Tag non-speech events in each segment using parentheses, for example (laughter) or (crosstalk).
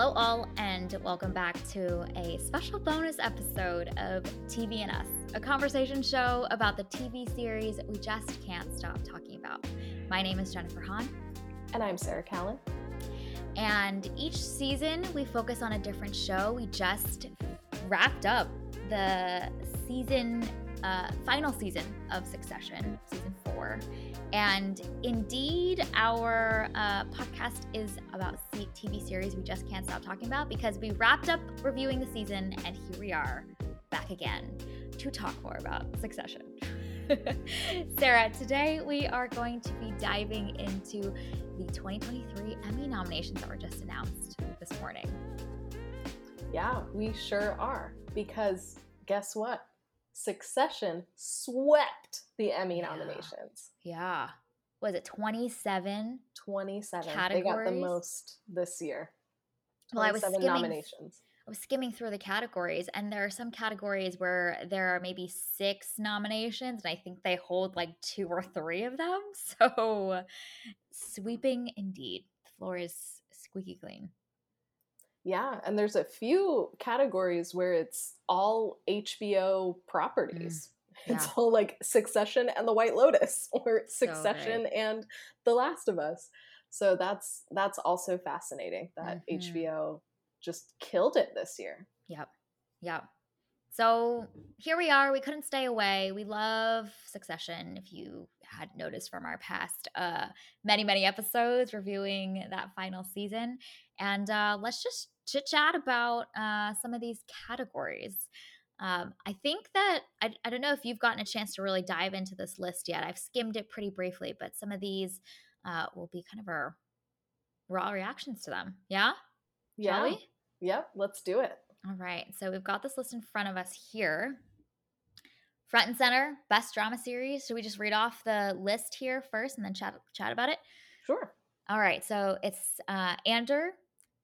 Hello, all, and welcome back to a special bonus episode of TV and Us, a conversation show about the TV series we just can't stop talking about. My name is Jennifer Hahn. And I'm Sarah Callan. And each season we focus on a different show. We just wrapped up the season, uh, final season of Succession, season four. And indeed, our uh, podcast is about TV series we just can't stop talking about because we wrapped up reviewing the season and here we are back again to talk more about Succession. (laughs) Sarah, today we are going to be diving into the 2023 Emmy nominations that were just announced this morning. Yeah, we sure are. Because guess what? Succession swept the Emmy Yeah. nominations. Yeah. Was it 27? 27. They got the most this year. Well, I was 27 skimming nominations. I was skimming through the categories, and there are some categories where there are maybe six nominations, and I think they hold like two or three of them. (laughs) So sweeping indeed. The floor is squeaky clean. Yeah, and there's a few categories where it's all HBO properties. (laughs) It's yeah. all like Succession and The White Lotus (laughs) or So Succession and The Last of Us. So that's that's also fascinating that Mhm. HBO just killed it this year. Yep. Yep. So here we are. We couldn't stay away. We love Succession. If you had noticed from our past uh, many, many episodes reviewing that final season. And uh, let's just chit chat about uh, some of these categories. Um, I think that I, I don't know if you've gotten a chance to really dive into this list yet. I've skimmed it pretty briefly, but some of these uh, will be kind of our raw reactions to them. Yeah? Shall we? Yep, let's do it. All right. So we've got this list in front of us here. Front and center, best drama series. Should we just read off the list here first and then chat chat about it? Sure. All right. So it's uh, Andor,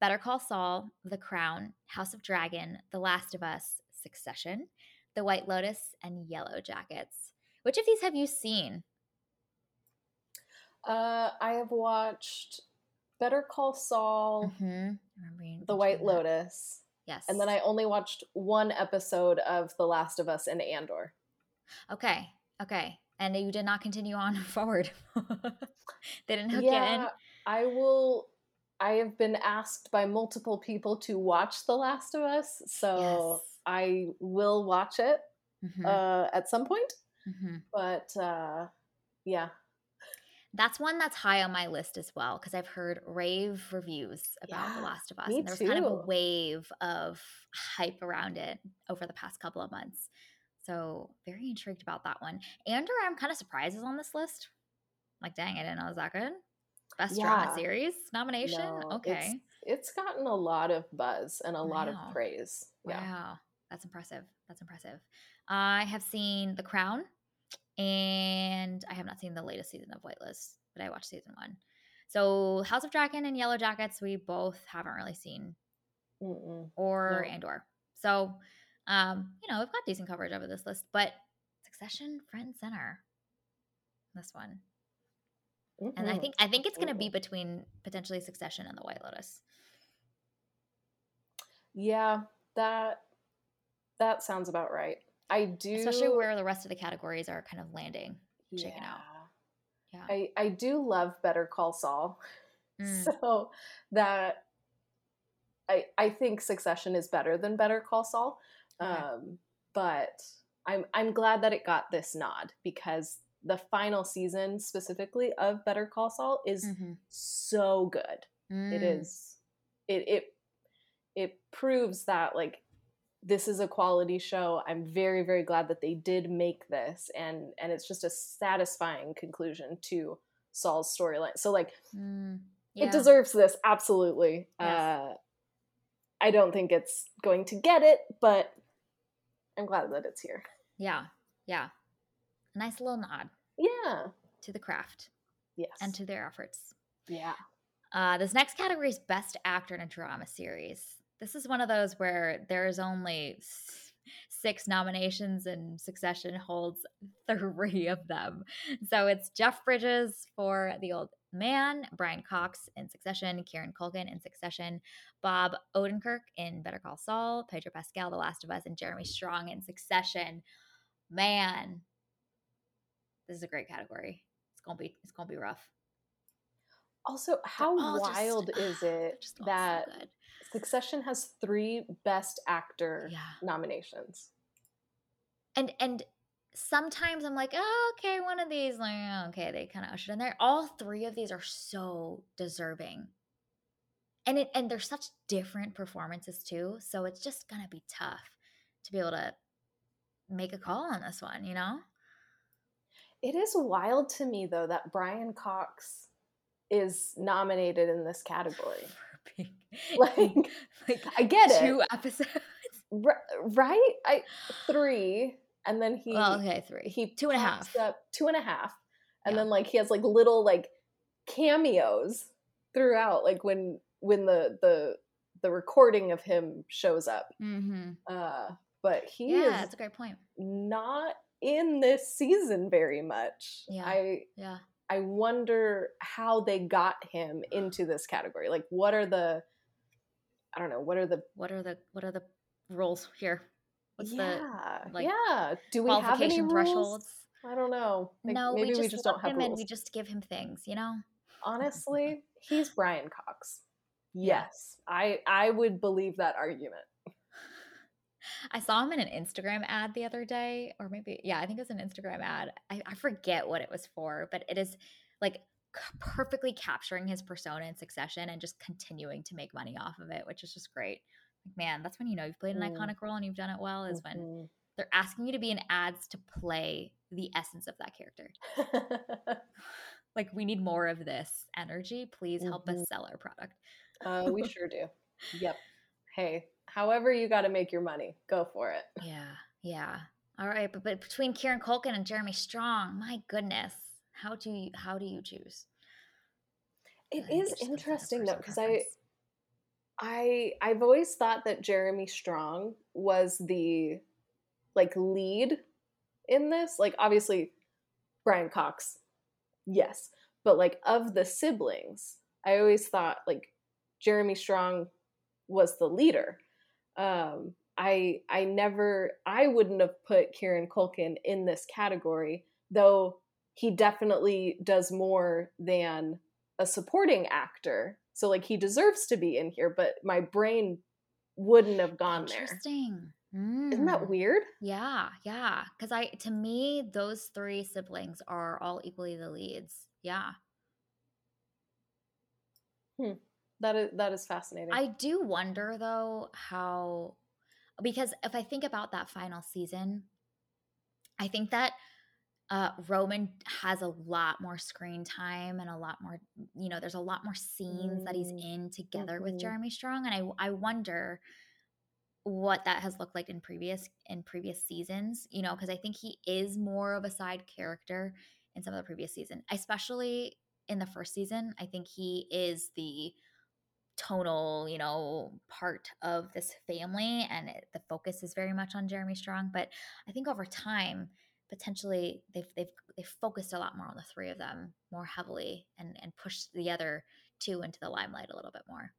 Better Call Saul, The Crown, House of Dragon, The Last of Us, Succession, The White Lotus, and Yellow Jackets. Which of these have you seen? Uh, I have watched Better Call Saul, Mhm. Mm-hmm. The White that. Lotus, Yes. and then I only watched one episode of The Last of Us and Andor. Okay. Okay. And you did not continue on (laughs) forward. they didn't hook yeah, you in. I will. I have been asked by multiple people to watch The Last of Us, so Yes. I will watch it Mhm, uh, at some point. mhm. But uh, yeah, That's one that's high on my list as well because I've heard rave reviews about The Last of Us, and there was kind of a wave of hype around it over the past couple of months. So very intrigued about that one. Andor, I'm kind of surprised is on this list. Like, dang, I didn't know it was that good. Best drama series nomination. no, okay, it's, it's gotten a lot of buzz and a lot of praise. Yeah. Wow, that's impressive. That's impressive. I have seen The Crown, and I have not seen the latest season of White Lotus, but I watched season one. So House of Dragon and Yellow Jackets, we both haven't really seen, Mm-mm. or No. Andor. So, um, you know, we've got decent coverage over this list, but Succession, front and center. This one, and I Mhm. think I think it's going to be between potentially Succession and The White Lotus. Yeah, that that sounds about right. I do, Especially where the rest of the categories are kind of landing. shaken out. Yeah. I I do love Better Call Saul, (laughs) Mm. so that I I think Succession is better than Better Call Saul, Okay. um, but I'm I'm glad that it got this nod because the final season specifically of Better Call Saul is Mhm. so good. It Mm. is it it it proves that like this is a quality show. I'm very very glad that they did make this and and it's just a satisfying conclusion to Saul's storyline. So like Mm, it deserves this absolutely. Yes. Uh I don't think it's going to get it, but I'm glad that it's here. Yeah, yeah. A nice little nod Yeah. to the craft Yes. and to their efforts. yeah. Uh, this next category is Best Actor in a Drama Series. This is one of those where there's only six nominations and Succession holds (laughs) three of them. So it's Jeff Bridges for the old Man, Brian Cox in Succession, Kieran Culkin in Succession, Bob Odenkirk in Better Call Saul, Pedro Pascal, The Last of Us, and Jeremy Strong in Succession. Man, this is a great category. It's gonna be it's gonna be rough. Also, how all just- wild (sighs) is it all so that. Succession has three Best Actor Yeah. nominations? and and sometimes I'm like, oh, okay, one of these, like, oh, okay, they kind of ushered in there. All three of these are so deserving, and it and they're such different performances too. So it's just gonna be tough to be able to make a call on this one. You know? It is wild to me though that Brian Cox is nominated in this category. (laughs) (laughs) Like, like I get it. two episodes. (laughs) Ri- right? I three, and then he well, okay, three. he two and a half. up two and a half, and Yeah. then like he has like little like cameos throughout, like when when the the the recording of him shows up. Mm-hmm. Uh, but he Yeah, is that's a great point. not in this season very much. Yeah. I Yeah. I wonder how they got him into this category. Like, what are the I don't know. What are the What are the what are the rules here? What's the yeah like, yeah? Do we have any qualification rules? thresholds? I don't know. Like, no, maybe we just, don't have him rules. and we just give him things, you know. Honestly, he's Brian Cox. (laughs) Yeah. Yes, I I would believe that argument. I saw him in an Instagram ad the other day, or maybe yeah, I think it was an Instagram ad. I, I forget what it was for, but it is like perfectly capturing his persona in Succession and just continuing to make money off of it, which is just great. Like, man, that's when you know you've played an Mm. iconic role and you've done it well. Is when Mhm. they're asking you to be in ads to play the essence of that character. (laughs) (sighs) Like we need more of this energy. Please help Mhm. us sell our product. uh, we (laughs) sure do. Yep. Hey, however you got to make your money, go for it. Yeah, yeah. All right, but, but between Kieran Culkin and Jeremy Strong, my goodness, how do you how do you choose? It is just comes down to interesting though because I. I I've always thought that Jeremy Strong was the like lead in this. Like obviously Brian Cox, yes, but like of the siblings, I always thought like Jeremy Strong was the leader. Um I I never I wouldn't have put Kieran Culkin in this category, though he definitely does more than a supporting actor. So like he deserves to be in here, but my brain wouldn't have gone there. Interesting. Isn't that Mm. weird? Yeah, yeah. Because I, to me, those three siblings are all equally the leads. Yeah, That is that is fascinating. I do wonder though how, because if I think about that final season, I think that uh, Roman has a lot more screen time and a lot more, you know, there's a lot more scenes that he's Mm, in together mhm. with Jeremy Strong, and I I wonder what that has looked like in previous in previous seasons, you know, because I think he is more of a side character in some of the previous season, especially in the first season. I think he is the tonal, you know, part of this family, and it, the focus is very much on Jeremy Strong. But I think over time, potentially they've they've they've focused a lot more on the three of them more heavily, and and pushed the other two into the limelight a little bit more.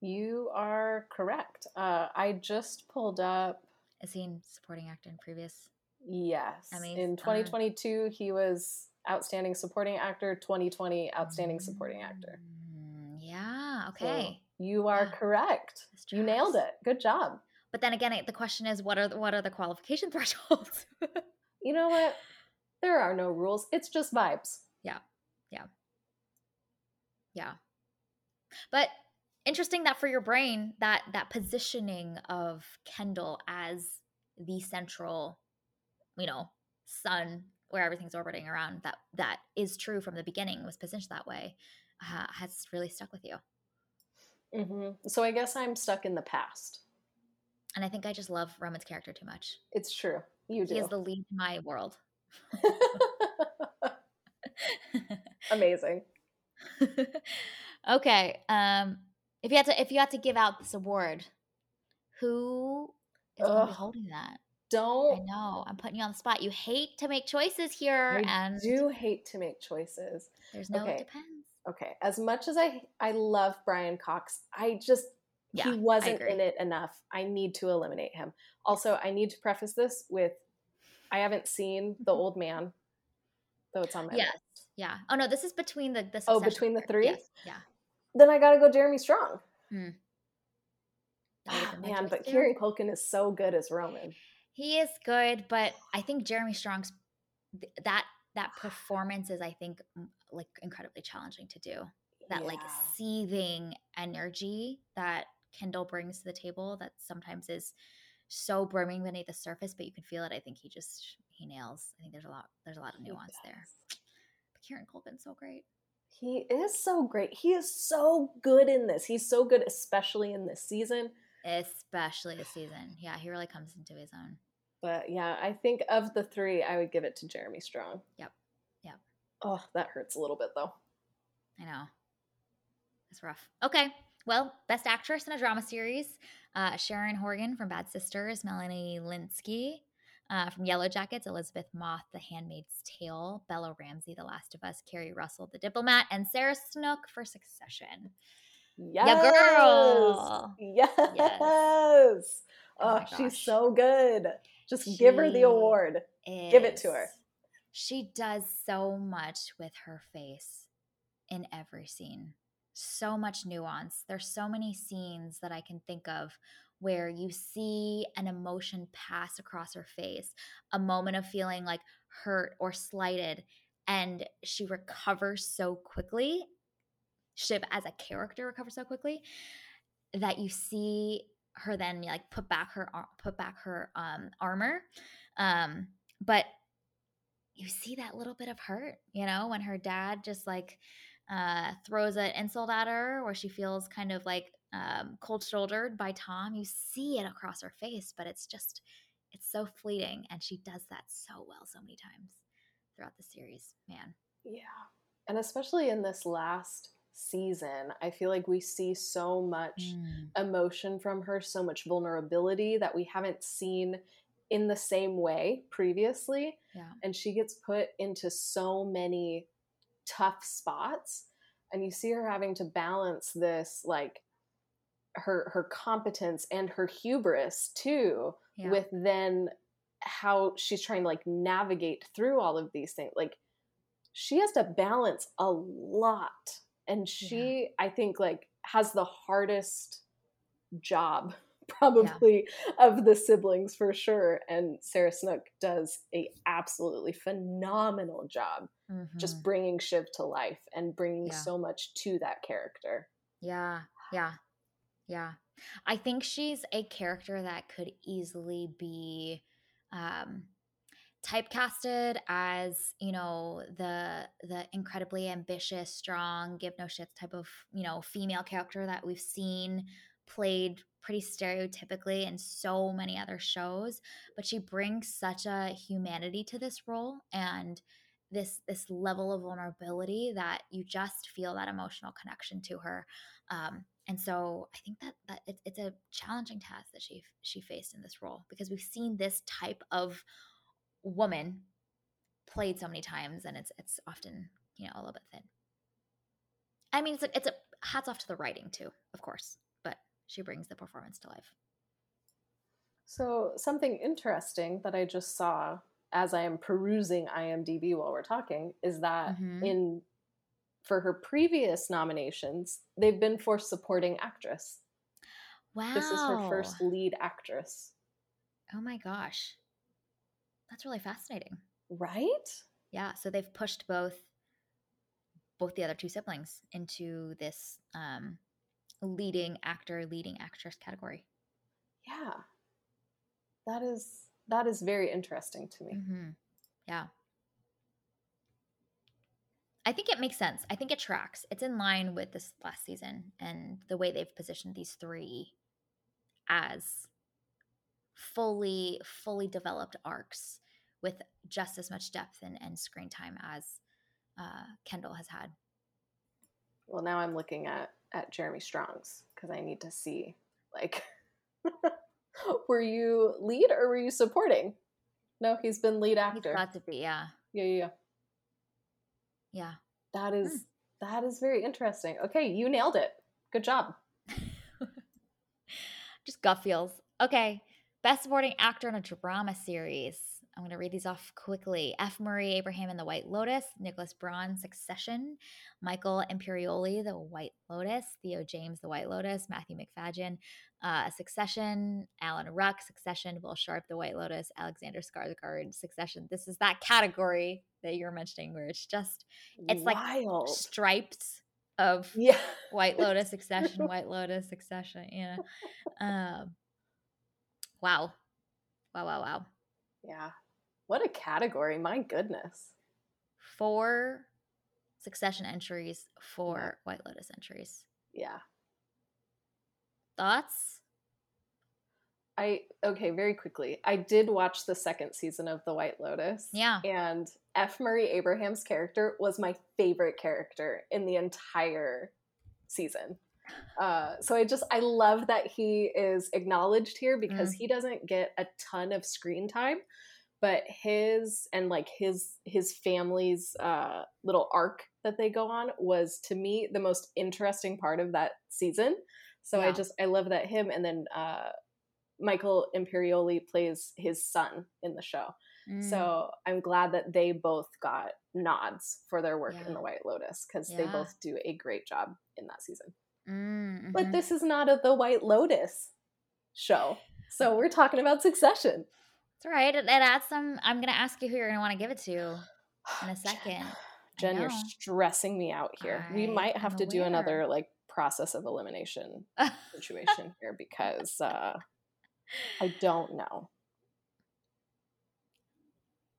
you are correct. Uh, I just pulled up. Is he in supporting actor in previous? Yes, I mean, in uh, 2022 he was outstanding supporting actor. 2020 outstanding supporting actor. Yeah. So Okay. you are Yeah. correct. You nailed it. Good job. But then again, the question is, what are the, what are the qualification (laughs) thresholds? You know what? There are no rules. It's just vibes. Yeah. Yeah. Yeah. But interesting that for your brain, that that positioning of Kendall as the central, you know, sun where everything's orbiting around, that that is true from the beginning. Was positioned that way, uh, has really stuck with you. hmm So I guess I'm stuck in the past. And I think I just love Roman's character too much. It's true. You do. He is the lead in my world. (laughs) (laughs) Amazing. (laughs) okay. Um, if you had to, if you had to give out this award, who is going to be holding that? don't. I know. I'm putting you on the spot. You hate to make choices here, I and do hate to make choices. there's no Okay. it depends. Okay, as much as I I love Brian Cox, I just Yeah, he wasn't in it enough. I need to eliminate him. Also, I need to preface this with I haven't seen The mm-hmm. Old Man, though it's on my Yes. list. Yeah. Oh no, this is between the the Oh, between the three? Yes. Yeah. Then I got to go Jeremy Strong. Mm. Been ah, my Man, but. Kieran Culkin is so good as Roman. He is good, but I think Jeremy Strong's th- that that performance is I think like incredibly challenging to do. That like seething energy that Kendall brings to the table that sometimes is so brimming beneath the surface, but you can feel it. I think he just he nails. I think there's a lot there's a lot of nuance there. But Kieran Culkin's so great. He is so great. He is so good in this. He's so good, especially in this season. Especially this season. Yeah, he really comes into his own. But yeah, I think of the three, I would give it to Jeremy Strong. Yep. Oh, that hurts a little bit though. I know. It's rough. Okay. Well, Best Actress in a Drama Series uh, Sharon Horgan from Bad Sisters, Melanie Lynskey uh, from Yellow Jackets, Elizabeth Moss, The Handmaid's Tale, Bella Ramsey, The Last of Us, Keri Russell, The Diplomat, and Sarah Snook for Succession. Yes. girl. Yes. Oh Oh, she's so good. Just give her the She award. Give it to her. She does so much with her face in every scene. So much nuance. There's so many scenes that I can think of where you see an emotion pass across her face, a moment of feeling like hurt or slighted, and she recovers so quickly. Shiv as a character recovers so quickly that you see her then like put back her put back her um armor um but you see that little bit of hurt you know when her dad just like uh throws an insult at her or she feels kind of like um cold shouldered by tom you see it across her face but it's just it's so fleeting and she does that so well so many times throughout the series man Yeah. And especially in this last season, I feel like we see so much Mm. emotion from her, so much vulnerability that we haven't seen in the same way previously. yeah And she gets put into so many tough spots. And you see her having to balance this like her her competence and her hubris too yeah with then how she's trying to like navigate through all of these things like she has to balance a lot and she i think like has the hardest job probably of the siblings for sure and sarah snook does a absolutely phenomenal job just Mhm. bringing shiv to life and bringing Yeah. so much to that character Yeah, yeah, yeah. I think she's a character that could easily be um, typecasted as you know the the incredibly ambitious, strong, give no shits type of you know female character that we've seen played pretty stereotypically in so many other shows. But she brings such a humanity to this role and this this level of vulnerability that you just feel that emotional connection to her um, and so I think that that it's, it's a challenging task that she she faced in this role because we've seen this type of woman played so many times, and it's it's often you know a little bit thin. I mean, it's a, it's a hats off to the writing too, of course, she brings the performance to life. So, something interesting that I just saw as I am perusing IMDb while we're talking is that Mhm. in for her previous nominations, they've been for supporting actress. Wow, This is her first lead actress, Oh my gosh, that's really fascinating. right? Yeah, so they've pushed both both the other two siblings into this um, leading actor, leading actress category. Yeah. That is that is very interesting to me. hmm Yeah. I think it makes sense. I think it tracks. It's in line with this last season and the way they've positioned these three as fully, fully developed arcs with just as much depth and, and screen time as uh, Kendall has had. Well, now I'm looking at at Jeremy Strong's because I need to see like (laughs) were you lead or were you supporting? No, he's been lead actor. He's got to be, yeah. Yeah, yeah, yeah. Yeah. That is hmm. that is very interesting. Okay, you nailed it. Good job. (laughs) Just gut feels. Okay. Best supporting actor in a drama series. I'm going to read these off quickly. F. Murray Abraham in The White Lotus, Nicholas Braun, Succession, Michael Imperioli, The White Lotus, Theo James, The White Lotus, Matthew Macfadyen, uh, Succession, Alan Ruck, Succession, Will Sharpe, The White Lotus, Alexander Skarsgård, Succession. This is that category that you're mentioning where it's just, it's Wild. like stripes of yeah. White Lotus, Succession, (laughs) White Lotus, Succession, you know. Um, wow. Wow, wow, wow. Yeah. What a category. My goodness. Four succession entries, four. White Lotus entries. Yeah. Thoughts? I okay, very quickly. I did watch the second season of The White Lotus. Yeah. And F. Murray Abraham's character was my favorite character in the entire season. Uh, so I just I love that he is acknowledged here because mm. he doesn't get a ton of screen time, but his and like his his family's uh, little arc that they go on was to me the most interesting part of that season so yeah. i just i love that him and then uh, michael imperioli plays his son in the show mm. so i'm glad that they both got nods for their work yeah. in the white lotus because yeah. they both do a great job in that season mm-hmm. but this is not a the white lotus show so we're talking about succession it's all right. It, it adds some. I'm going to ask you who you're going to want to give it to (sighs) in a second. Jen, Jen you're stressing me out here. I we might have to aware. do another like process of elimination (laughs) situation here because uh, I don't know.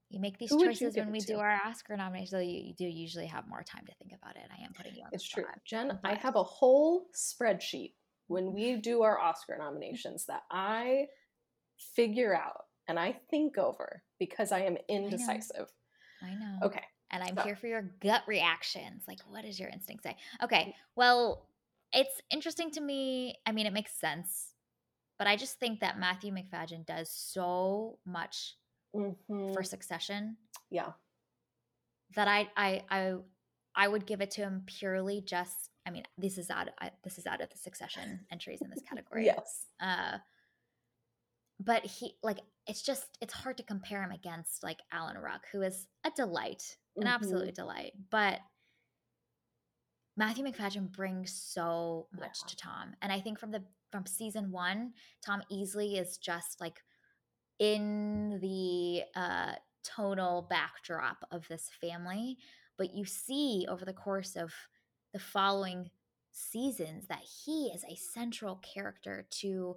You make these Who choices when we do our Oscar nominations, so you, you, do usually have more time to think about it. I am putting you on. It's true, Jen. But... I have a whole spreadsheet when we do our Oscar nominations that I figure out and I think over because I am indecisive. I know. I know. Okay. And I'm so. here for your gut reactions. Like, what does your instinct say? Okay. Well, it's interesting to me. I mean, it makes sense, but I just think that Matthew Macfadyen does so much mm-hmm. for Succession. Yeah. That I, I, I, I would give it to him purely just. I mean, this is out. Of, this is out of the Succession entries in this (laughs) category. yes. Uh, but he like it's just it's hard to compare him against like Alan Ruck, who is a delight, an mm-hmm. absolute delight. But Matthew Macfadyen brings so much yeah. to Tom, and I think from the from season one, Tom Easley is just like in the uh, tonal backdrop of this family, but you see over the course of the following seasons that he is a central character to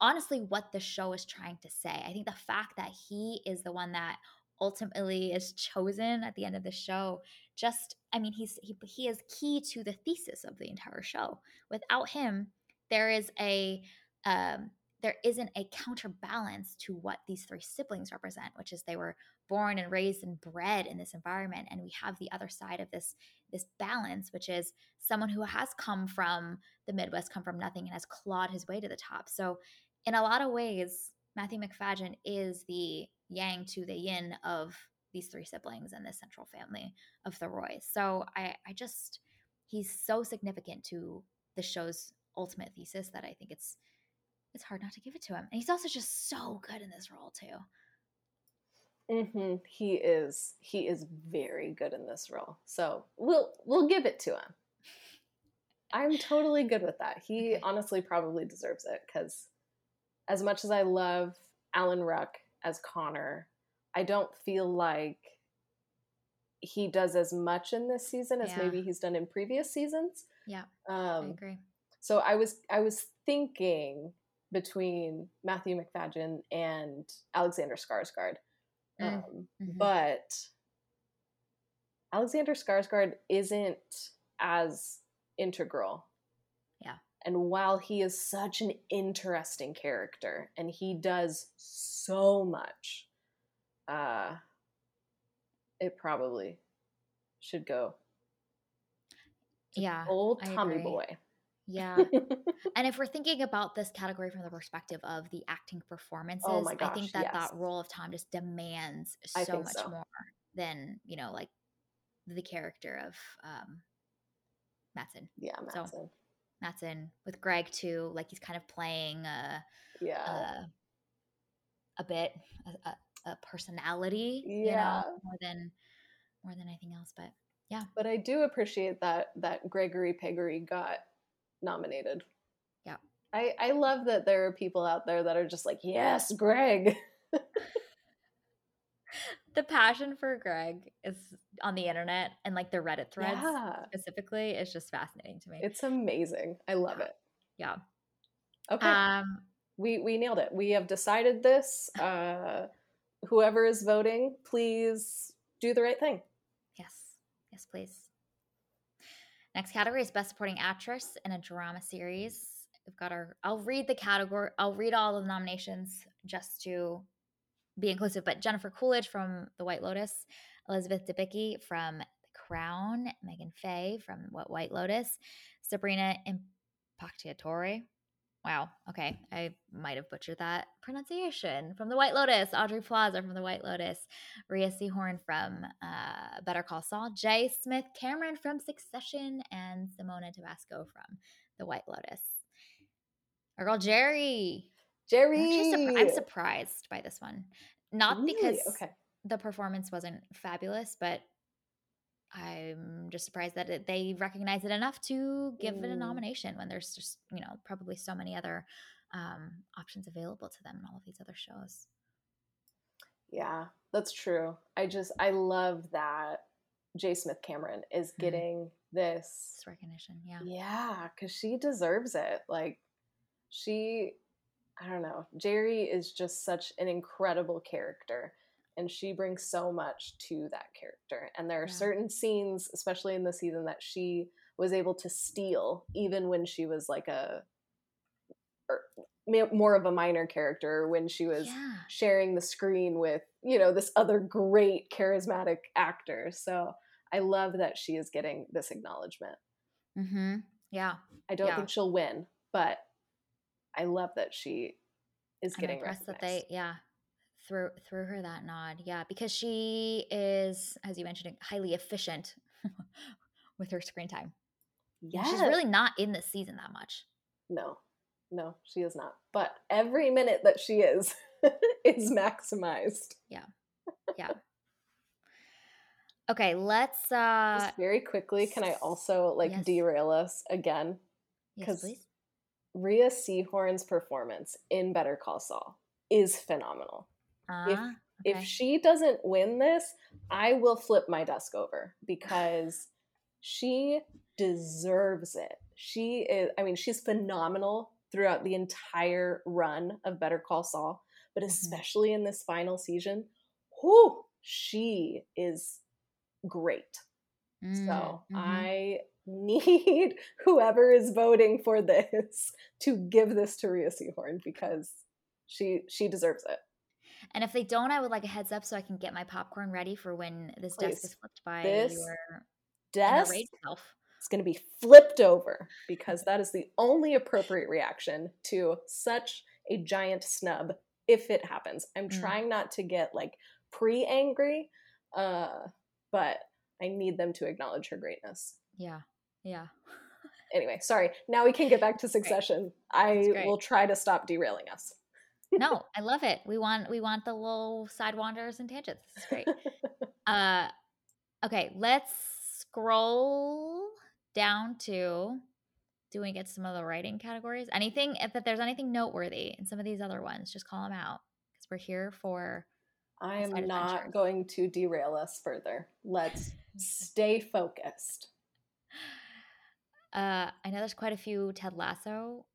honestly what the show is trying to say. I think the fact that he is the one that ultimately is chosen at the end of the show just i mean he's he, he is key to the thesis of the entire show without him there is a um there isn't a counterbalance to what these three siblings represent which is they were born and raised and bred in this environment and we have the other side of this this balance which is someone who has come from the midwest come from nothing and has clawed his way to the top so in a lot of ways, Matthew Macfadyen is the yang to the yin of these three siblings and this central family of the Roys. So I, I just, he's so significant to the show's ultimate thesis that I think it's, it's hard not to give it to him. And he's also just so good in this role too. Mm-hmm. He is. He is very good in this role. So we'll we'll give it to him. I'm totally good with that. He (laughs) okay. honestly probably deserves it because as much as I love Alan Ruck as Connor, I don't feel like he does as much in this season as yeah. maybe he's done in previous seasons. Yeah, um, I agree. So I was I was thinking between Matthew Macfadyen and Alexander Skarsgård, mm, um, mm-hmm. but Alexander Skarsgård isn't as integral and while he is such an interesting character and he does so much, uh, it probably should go. Yeah. Old Tommy Boy. Yeah. (laughs) and if we're thinking about this category from the perspective of the acting performances, oh gosh, I think that yes. that role of Tom just demands so much so. more than, you know, like the character of um Matsson. Yeah, So- Madsen. Matson with Greg too, like he's kind of playing a Yeah. a, a bit a, a, personality, you Yeah. know, more than more than anything else. But yeah, but I do appreciate that that Gregory Peggery got nominated. Yeah. I, I love that there are people out there that are just like, yes, Greg. (laughs) (laughs) the passion for Greg is on the internet and like the Reddit threads Yeah. specifically is just fascinating to me. It's amazing. I love it. yeah. Okay. Um we we nailed it. We have decided this. (laughs) Uh whoever is voting, please do the right thing. yes. Yes, please. Next category is best supporting actress in a drama series. We've got our I'll read the category I'll read all the nominations just to be inclusive, but Jennifer Coolidge from The White Lotus, Elizabeth Debicki from The Crown, Meghan Fahy from What White Lotus, Sabrina Impacciatore. Wow, okay, I might have butchered that pronunciation. From The White Lotus, Aubrey Plaza from The White Lotus, Rhea Seehorn from uh, Better Call Saul, J. Smith Cameron from Succession, and Simona Tabasco from The White Lotus. Our girl Gerri. Gerri. I'm surprised by this one. Not Really? because okay. the performance wasn't fabulous, but I'm just surprised that it, they recognize it enough to give it a Mm. nomination when there's just, you know, probably so many other um, options available to them in all of these other shows. Yeah, that's true. I just I love that J. Smith Cameron is Mhm. getting this. This recognition, yeah. Yeah, because she deserves it. Like she, I don't know. Gerri is just such an incredible character, and she brings so much to that character. And there are Yeah. certain scenes, especially in the season, that she was able to steal, even when she was like a. Or more of a minor character when she was Yeah. sharing the screen with you know this other great charismatic actor so i love that she is getting this acknowledgement Mm-hmm. Yeah. i don't Yeah. think she'll win but i love that she is I'm getting impressed that they, yeah, threw threw her that nod. Yeah, because she is, as you mentioned, highly efficient (laughs) with her screen time. Yeah, She's really not in this season that much. no no she is not but every minute that she is (laughs) is maximized Yeah, yeah. Okay, let's uh just very quickly can i also like Yes. derail us again yes, 'cause please. Rhea Seehorn's performance in Better Call Saul is phenomenal. if- Uh, If okay. she doesn't win this, I will flip my desk over because she deserves it. She is, I mean, she's phenomenal throughout the entire run of Better Call Saul, but Mhm. especially in this final season, whoo, she is great. Mm, So mhm. I need (laughs) whoever is voting for this (laughs) to give this to Rhea Seehorn because she she deserves it. And if they don't, I would like a heads up so I can get my popcorn ready for when this desk is flipped by This your Desk self. is going to be flipped over because that is the only appropriate reaction to such a giant snub if it happens. I'm Mm. trying not to get like pre-angry, uh, but I need them to acknowledge her greatness. Yeah. Yeah. Anyway, sorry. Now we can get back to Succession. I will try to stop derailing us. no, I love it. We want we want the little side wanders and tangents. This is great. (laughs) uh okay, let's scroll down to do we get some of the writing categories? Anything if there's anything noteworthy in some of these other ones, just call them out because we're here for I am not adventure. going to derail us further. Let's (laughs) stay focused. Uh I know there's quite a few Ted Lasso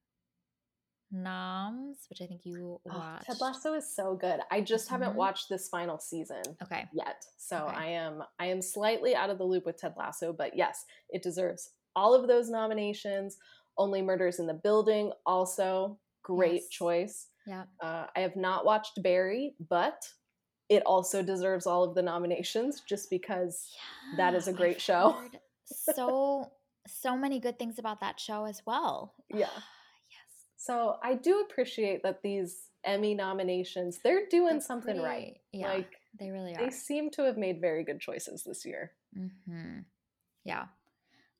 noms, which I think you Oh, watched. Ted Lasso is so good. I just Mhm. haven't watched this final season Okay. yet, so Okay. I am I am slightly out of the loop with Ted Lasso. But yes, it deserves all of those nominations. Only Murders in the Building, also great Yes. choice. Yeah. Uh, I have not watched Barry, but it also deserves all of the nominations just because That is a great I've show. so so many good things about that show as well. (sighs) Yeah. yes. So I do appreciate that these Emmy nominations, they're doing They're something pretty- right. Yeah, Like they really are. they seem to have made very good choices this year. hmm Yeah.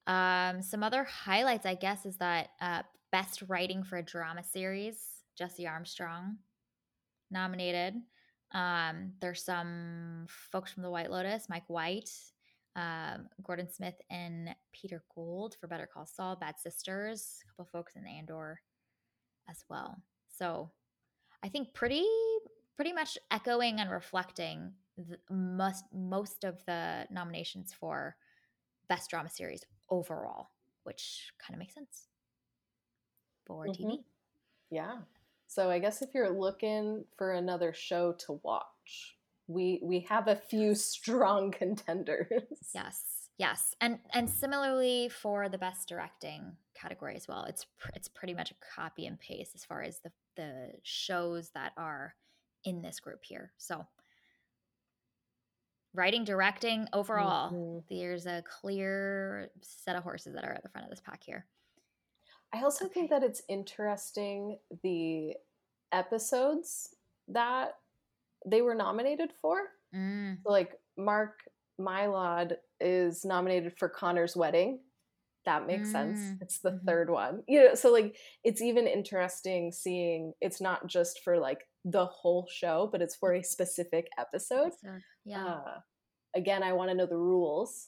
Um, some other highlights, I guess, is that uh, best writing for a drama series, Jesse Armstrong nominated. Um, there's some folks from The White Lotus, Mike White, um, Gordon Smith, and Peter Gould for Better Call Saul, Bad Sisters, a couple folks in Andor as well. So I think pretty pretty much echoing and reflecting the, most most of the nominations for best drama series overall, which kind of makes sense for TV. Mhm. Yeah. So I guess if you're looking for another show to watch, we we have a few strong (laughs) contenders. Yes, yes, and and similarly for the best directing category as well. It's pr- it's pretty much a copy and paste as far as the the shows that are in this group here. So writing, directing, overall, Mhm. there's a clear set of horses that are at the front of this pack here. I also think that it's interesting the episodes that they were nominated for. Mm, So, like Mark Mylod is nominated for Connor's wedding. That makes sense. Mm, It's the mhm. third one. You know, so like it's even interesting seeing it's not just for like the whole show, but it's for a specific episode. so, yeah. Uh, again, I want to know the rules.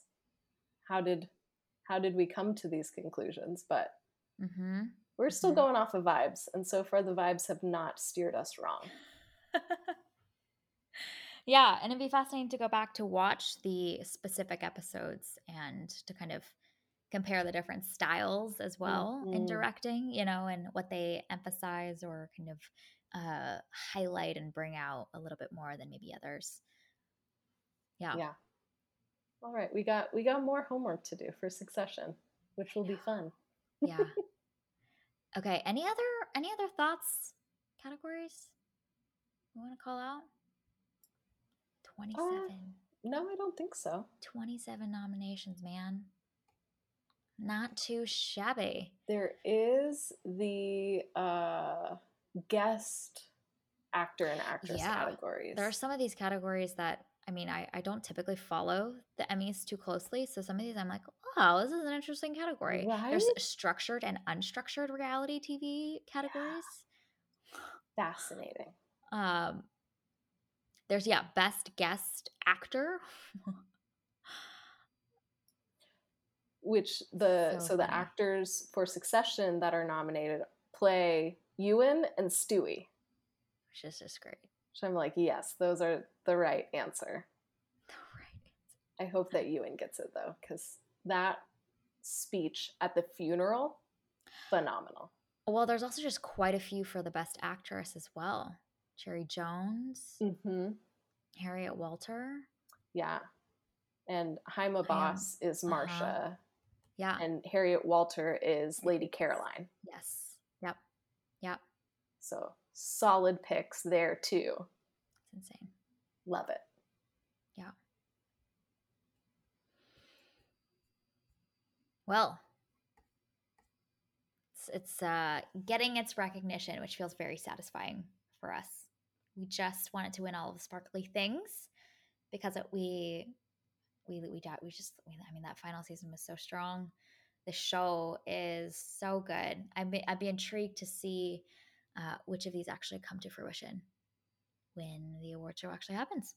How did how did we come to these conclusions? But hmm we're still Mhm. going off of vibes, and so far the vibes have not steered us wrong. (laughs) yeah, and it'd be fascinating to go back to watch the specific episodes and to kind of compare the different styles as well in Mhm. directing, you know, and what they emphasize or kind of uh, highlight and bring out a little bit more than maybe others. Yeah. Yeah. All right, we got we got more homework to do for Succession, which will be fun. Yeah. (laughs) okay. Any other any other thoughts, categories you want to call out? 27. No, I don't think so. 27 nominations, man. Not too shabby. There is the uh, guest actor and actress Yeah, categories. There are some of these categories that I mean, I, I don't typically follow the Emmys too closely. So some of these I'm like, oh, this is an interesting category. There's structured and unstructured reality TV categories. fascinating. Um there's yeah, best guest actor. Which the So so, the actors for Succession that are nominated play Ewan and Stewy. which is just great. Which I'm like, yes, those are the right answer. The right. Answer. I hope that Ewan gets it though, because that speech at the funeral, phenomenal. Well, there's also just quite a few for the best actress as well. Cherry Jones, Mm-hmm. Harriet Walter. Yeah. And Hiam Abbass is uh-huh. Yeah. and Harriet Walter is Lady Caroline. yes. Yep. Yep. So solid picks there too. It's insane. Love it. Yeah. Well, it's, it's uh, getting its recognition, which feels very satisfying for us. We just wanted to win all of the sparkly things because it, we we we we just I mean that final season was so strong. The show is so good. I'd be, I'd be intrigued to see uh, which of these actually come to fruition when the award show actually happens.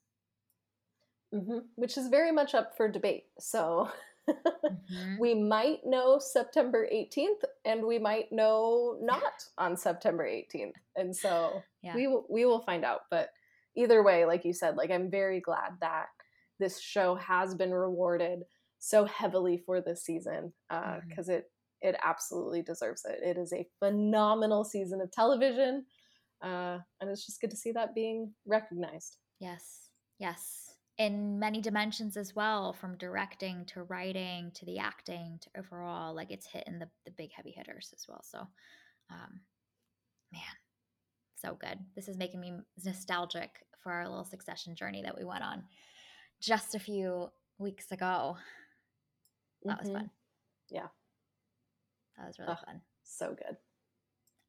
hmm Which is very much up for debate. So (laughs) Mhm. we might know September 18th, and we might know not on September 18th. And so Yeah. we will, we will find out. But either way, like you said, like I'm very glad that this show has been rewarded so heavily for this season because it it absolutely deserves it. It is a phenomenal season of television, uh, and it's just good to see that being recognized. Yes, yes. In many dimensions as well, from directing to writing to the acting to overall, like it's hitting the, the big heavy hitters as well. So, um, man, so good. This is making me nostalgic for our little succession journey that we went on just a few weeks ago. That was Mhm. fun. That was really Ugh. fun. So good.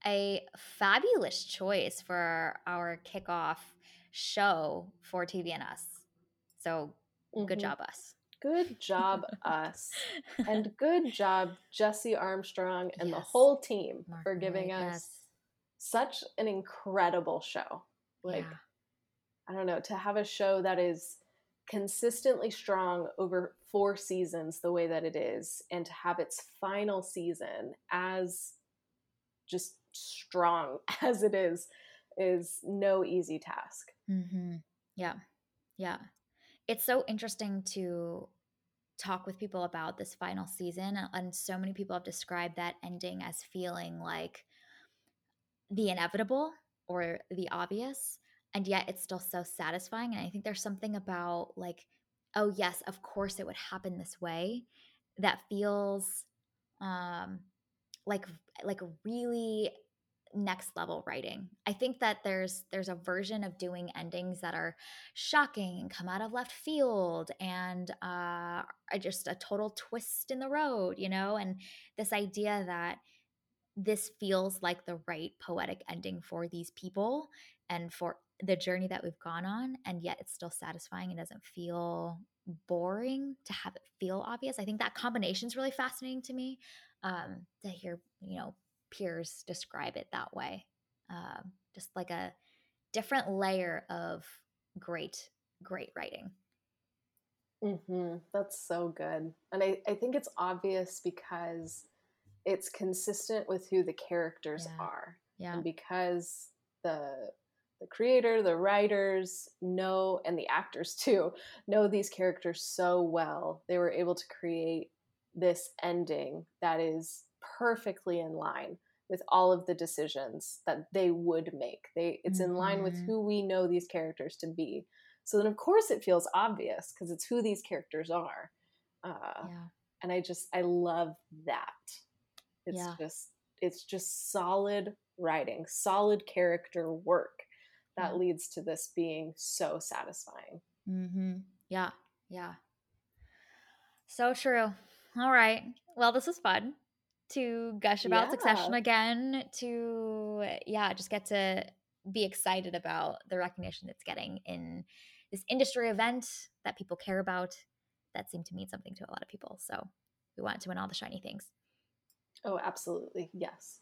A fabulous choice for our kickoff show for TV and Us. So good Mhm. job, us. Good job, us. And (laughs) good job, Jesse Armstrong and the whole team for giving us yes. such an incredible show. Like, Yeah. I don't know, to have a show that is consistently strong over four seasons the way that it is, and to have its final season as just strong (laughs) as it is, is no easy task. Mm-hmm. Yeah. Yeah. It's so interesting to talk with people about this final season. And so many people have described that ending as feeling like the inevitable or the obvious. And yet it's still so satisfying. And I think there's something about like, oh, yes, of course it would happen this way that feels um, like like really next level writing. I think that there's there's a version of doing endings that are shocking and come out of left field and uh, just a total twist in the road, you know. And this idea that this feels like the right poetic ending for these people and for the journey that we've gone on, and yet it's still satisfying and doesn't feel boring to have it feel obvious. I think that combination is really fascinating to me um, to hear, you know, peers describe it that way. Um, just like a different layer of great, great writing. hmm That's so good. And I, I think it's obvious because it's consistent with who the characters Yeah. are. Yeah. And because the the creator, the writers know and the actors (laughs) too know these characters so well, they were able to create this ending that is perfectly in line with all of the decisions that they would make. They it's in line with Mhm. who we know these characters to be. So then of course it feels obvious because it's who these characters are. Uh, Yeah. and I just I love that. It's Yeah. just it's just solid writing, solid character work that Yeah. leads to this being so satisfying. Mm-hmm. Yeah. Yeah. So true. All right. Well, this was fun to gush about Succession again, to, yeah, just get to be excited about the recognition it's getting in this industry event that people care about that seemed to mean something to a lot of people. So we want to win all the shiny things. Oh, absolutely. Yes.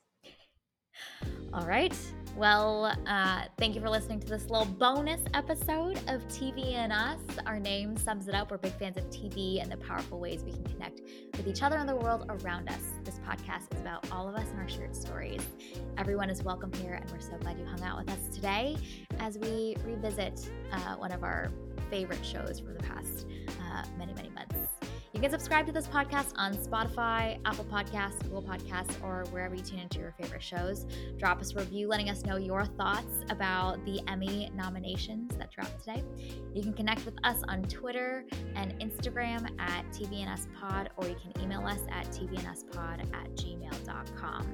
All right. Well, uh, thank you for listening to this little bonus episode of TV and Us. Our name sums it up. We're big fans of TV and the powerful ways we can connect with each other and the world around us. This podcast is about all of us and our shared stories. Everyone is welcome here, and we're so glad you hung out with us today as we revisit uh, one of our favorite shows from the past uh, many, many months. Can subscribe to this podcast on Spotify, Apple Podcasts, Google Podcasts, or wherever you tune into your favorite shows. Drop us a review letting us know your thoughts about the Emmy nominations that dropped today. You can connect with us on Twitter and Instagram at tvanduspod, or you can email us at tvanduspod at gmail.com.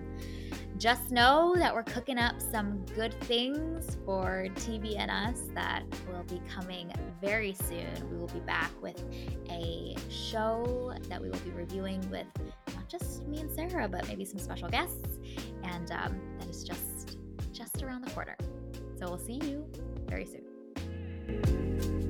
Just know that we're cooking up some good things for TV and us that will be coming very soon. We will be back with a show that we will be reviewing with not just me and Sarah, but maybe some special guests, and um, that is just just around the corner. So we'll see you very soon.